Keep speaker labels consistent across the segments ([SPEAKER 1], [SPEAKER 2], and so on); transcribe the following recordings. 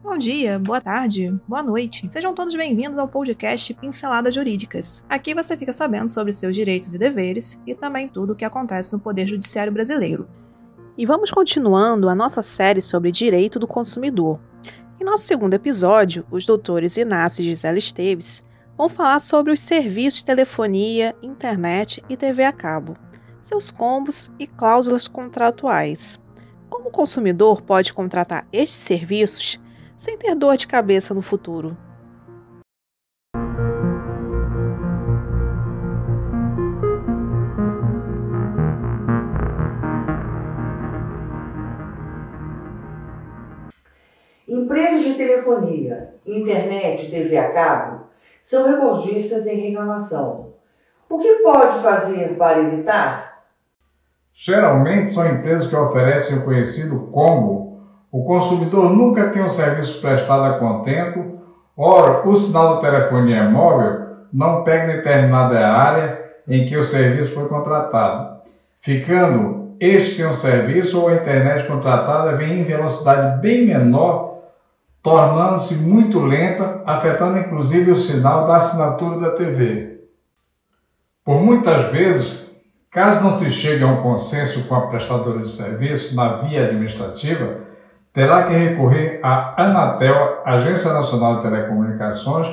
[SPEAKER 1] Bom dia, boa tarde, boa noite. Sejam todos bem-vindos ao podcast Pinceladas Jurídicas. Aqui você fica sabendo sobre seus direitos e deveres e também tudo o que acontece no Poder Judiciário Brasileiro.
[SPEAKER 2] E vamos continuando a nossa série sobre direito do consumidor. Em nosso segundo episódio, os doutores Inácio e Gisela Esteves vão falar sobre os serviços de telefonia, internet e TV a cabo, seus combos e cláusulas contratuais. Como o consumidor pode contratar estes serviços sem ter dor de cabeça no futuro.
[SPEAKER 3] Empresas de telefonia, internet e TV a cabo são recordistas em reclamação. O que pode fazer para evitar?
[SPEAKER 4] Geralmente são empresas que oferecem o conhecido combo o consumidor nunca tem um serviço prestado a contento, ora, o sinal da telefonia móvel não pega determinada área em que o serviço foi contratado, ficando este sem um serviço ou a internet contratada vem em velocidade bem menor, tornando-se muito lenta, afetando inclusive o sinal da assinatura da TV. Por muitas vezes, caso não se chegue a um consenso com a prestadora de serviço na via administrativa, terá que recorrer à Anatel, Agência Nacional de Telecomunicações,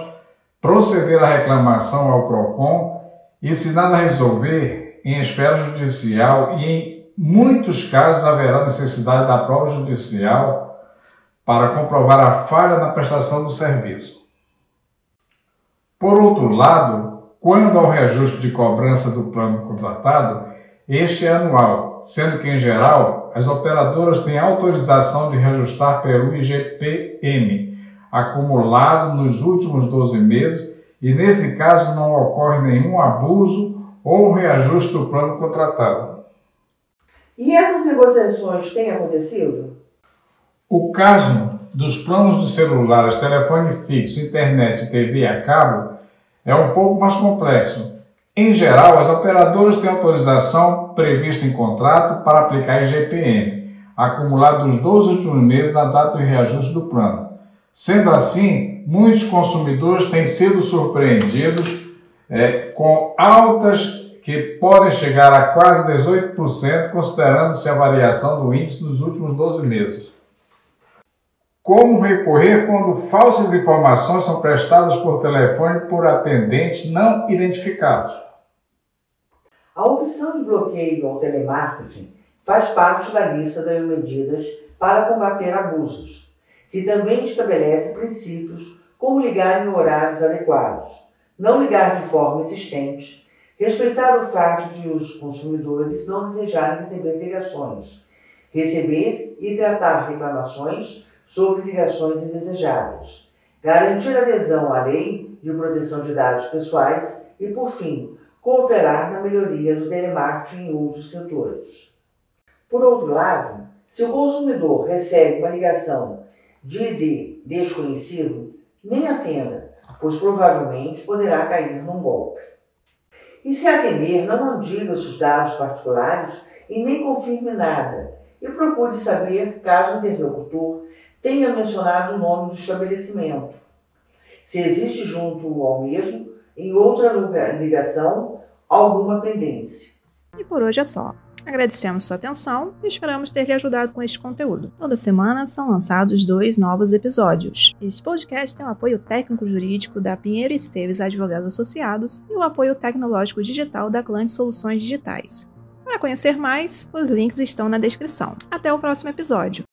[SPEAKER 4] proceder à reclamação ao PROCON e, se nada resolver, em esfera judicial e, em muitos casos, haverá necessidade da prova judicial para comprovar a falha na prestação do serviço. Por outro lado, quando ao reajuste de cobrança do plano contratado, este é anual, sendo que, em geral, as operadoras têm autorização de reajustar pelo IGPM, acumulado nos últimos 12 meses, e nesse caso não ocorre nenhum abuso ou reajuste do plano contratado.
[SPEAKER 3] E essas negociações têm acontecido?
[SPEAKER 4] O caso dos planos de celulares, telefone fixo, internet e TV a cabo é um pouco mais complexo em geral, as operadoras têm autorização prevista em contrato para aplicar IGPM, acumulado nos 12 últimos meses da data do reajuste do plano. Sendo assim, muitos consumidores têm sido surpreendidos é, com altas que podem chegar a quase 18%, considerando-se a variação do índice nos últimos 12 meses. Como recorrer quando falsas informações são prestadas por telefone por atendentes não identificados?
[SPEAKER 3] A opção de bloqueio ao telemarketing faz parte da lista das medidas para combater abusos, que também estabelece princípios como ligar em horários adequados, não ligar de forma insistente, respeitar o fato de os consumidores não desejarem receber ligações, receber e tratar reclamações sobre ligações indesejáveis, garantir adesão à lei de proteção de dados pessoais e, por fim, cooperar na melhoria do telemarketing em outros setores. Por outro lado, se o consumidor recebe uma ligação de ID desconhecido, nem atenda, pois provavelmente poderá cair num golpe. E se atender, não diga seus dados particulares e nem confirme nada, e procure saber caso o interlocutor tenha mencionado o nome do estabelecimento, se existe junto ao mesmo em outra ligação alguma pendência.
[SPEAKER 1] E por hoje é só. Agradecemos sua atenção e esperamos ter lhe ajudado com este conteúdo. Toda semana são lançados dois novos episódios. Este podcast tem o apoio técnico-jurídico da Pinheiro Esteves Advogados Associados e o apoio tecnológico digital da Clã de Soluções Digitais. Para conhecer mais, os links estão na descrição. Até o próximo episódio.